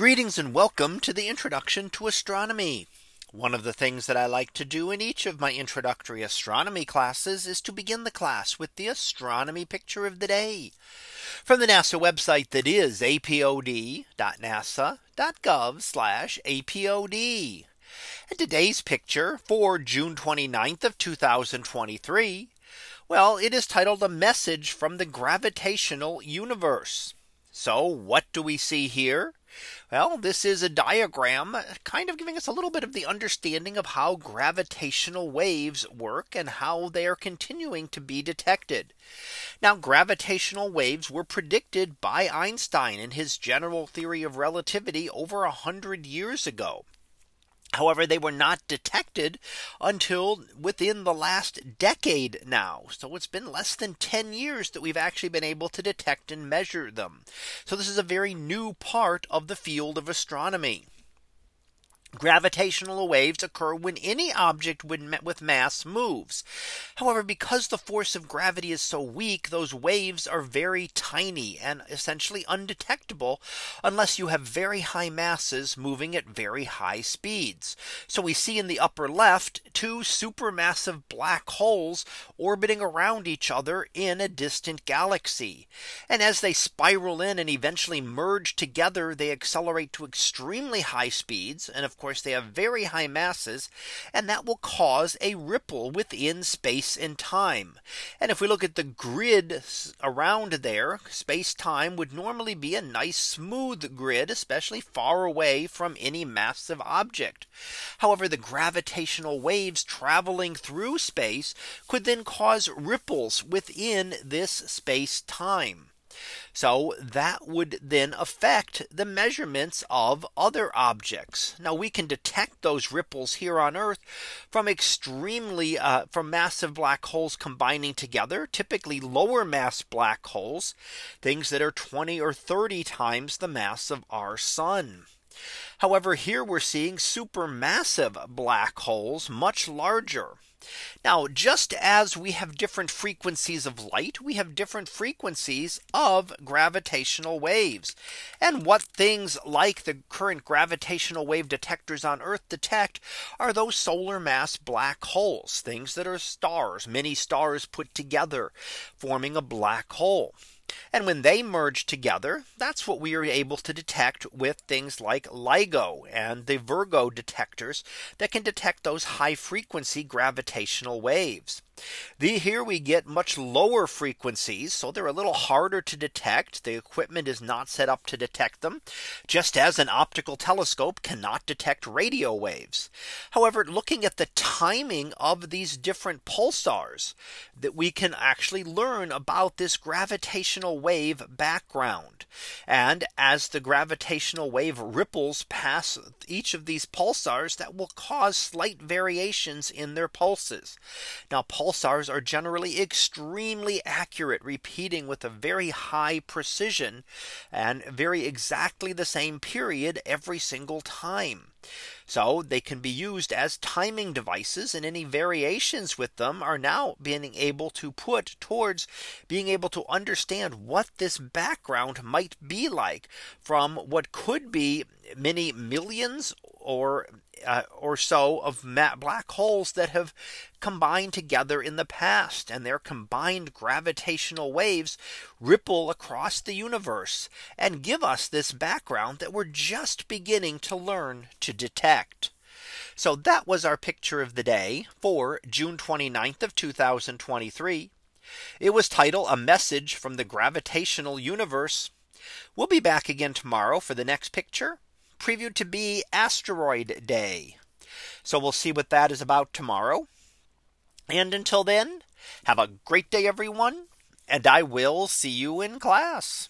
Greetings and welcome to the introduction to astronomy. One of the things that I like to do in each of my introductory astronomy classes is to begin the class with the astronomy picture of the day from the NASA website that is apod.nasa.gov apod. And today's picture for June 29th of 2023. Well, it is titled a message from the gravitational universe. So what do we see here? Well, this is a diagram uh, kind of giving us a little bit of the understanding of how gravitational waves work and how they are continuing to be detected. Now gravitational waves were predicted by Einstein in his general theory of relativity over a hundred years ago. However, they were not detected until within the last decade now. So it's been less than 10 years that we've actually been able to detect and measure them. So this is a very new part of the field of astronomy. Gravitational waves occur when any object with mass moves. However, because the force of gravity is so weak, those waves are very tiny and essentially undetectable unless you have very high masses moving at very high speeds. So we see in the upper left two supermassive black holes orbiting around each other in a distant galaxy. And as they spiral in and eventually merge together, they accelerate to extremely high speeds. And of course, they have very high masses, and that will cause a ripple within space and time. And if we look at the grid around there, space time would normally be a nice smooth grid, especially far away from any massive object. However, the gravitational waves traveling through space could then cause ripples within this space time. So that would then affect the measurements of other objects. Now we can detect those ripples here on Earth from extremely uh, from massive black holes combining together, typically lower mass black holes, things that are 20 or 30 times the mass of our sun. However, here we're seeing supermassive black holes much larger. Now, just as we have different frequencies of light, we have different frequencies of gravitational waves. And what things like the current gravitational wave detectors on Earth detect are those solar mass black holes, things that are stars, many stars put together, forming a black hole. And when they merge together, that's what we are able to detect with things like LIGO and the Virgo detectors that can detect those high frequency gravitational waves. The here we get much lower frequencies. So they're a little harder to detect. The equipment is not set up to detect them. Just as an optical telescope cannot detect radio waves. However, looking at the timing of these different pulsars that we can actually learn about this gravitational wave background. And as the gravitational wave ripples past each of these pulsars that will cause slight variations in their pulses. Now pulsars are generally extremely accurate, repeating with a very high precision and very exactly the same period every single time. So they can be used as timing devices and any variations with them are now being able to put towards being able to understand what this background might be like from what could be many millions or uh, or so of black holes that have combined together in the past and their combined gravitational waves ripple across the universe and give us this background that we're just beginning to learn to detect. So that was our picture of the day for June 29th of 2023. It was titled a message from the gravitational universe. We'll be back again tomorrow for the next picture previewed to be asteroid day. So we'll see what that is about tomorrow. And until then, have a great day, everyone. And I will see you in class.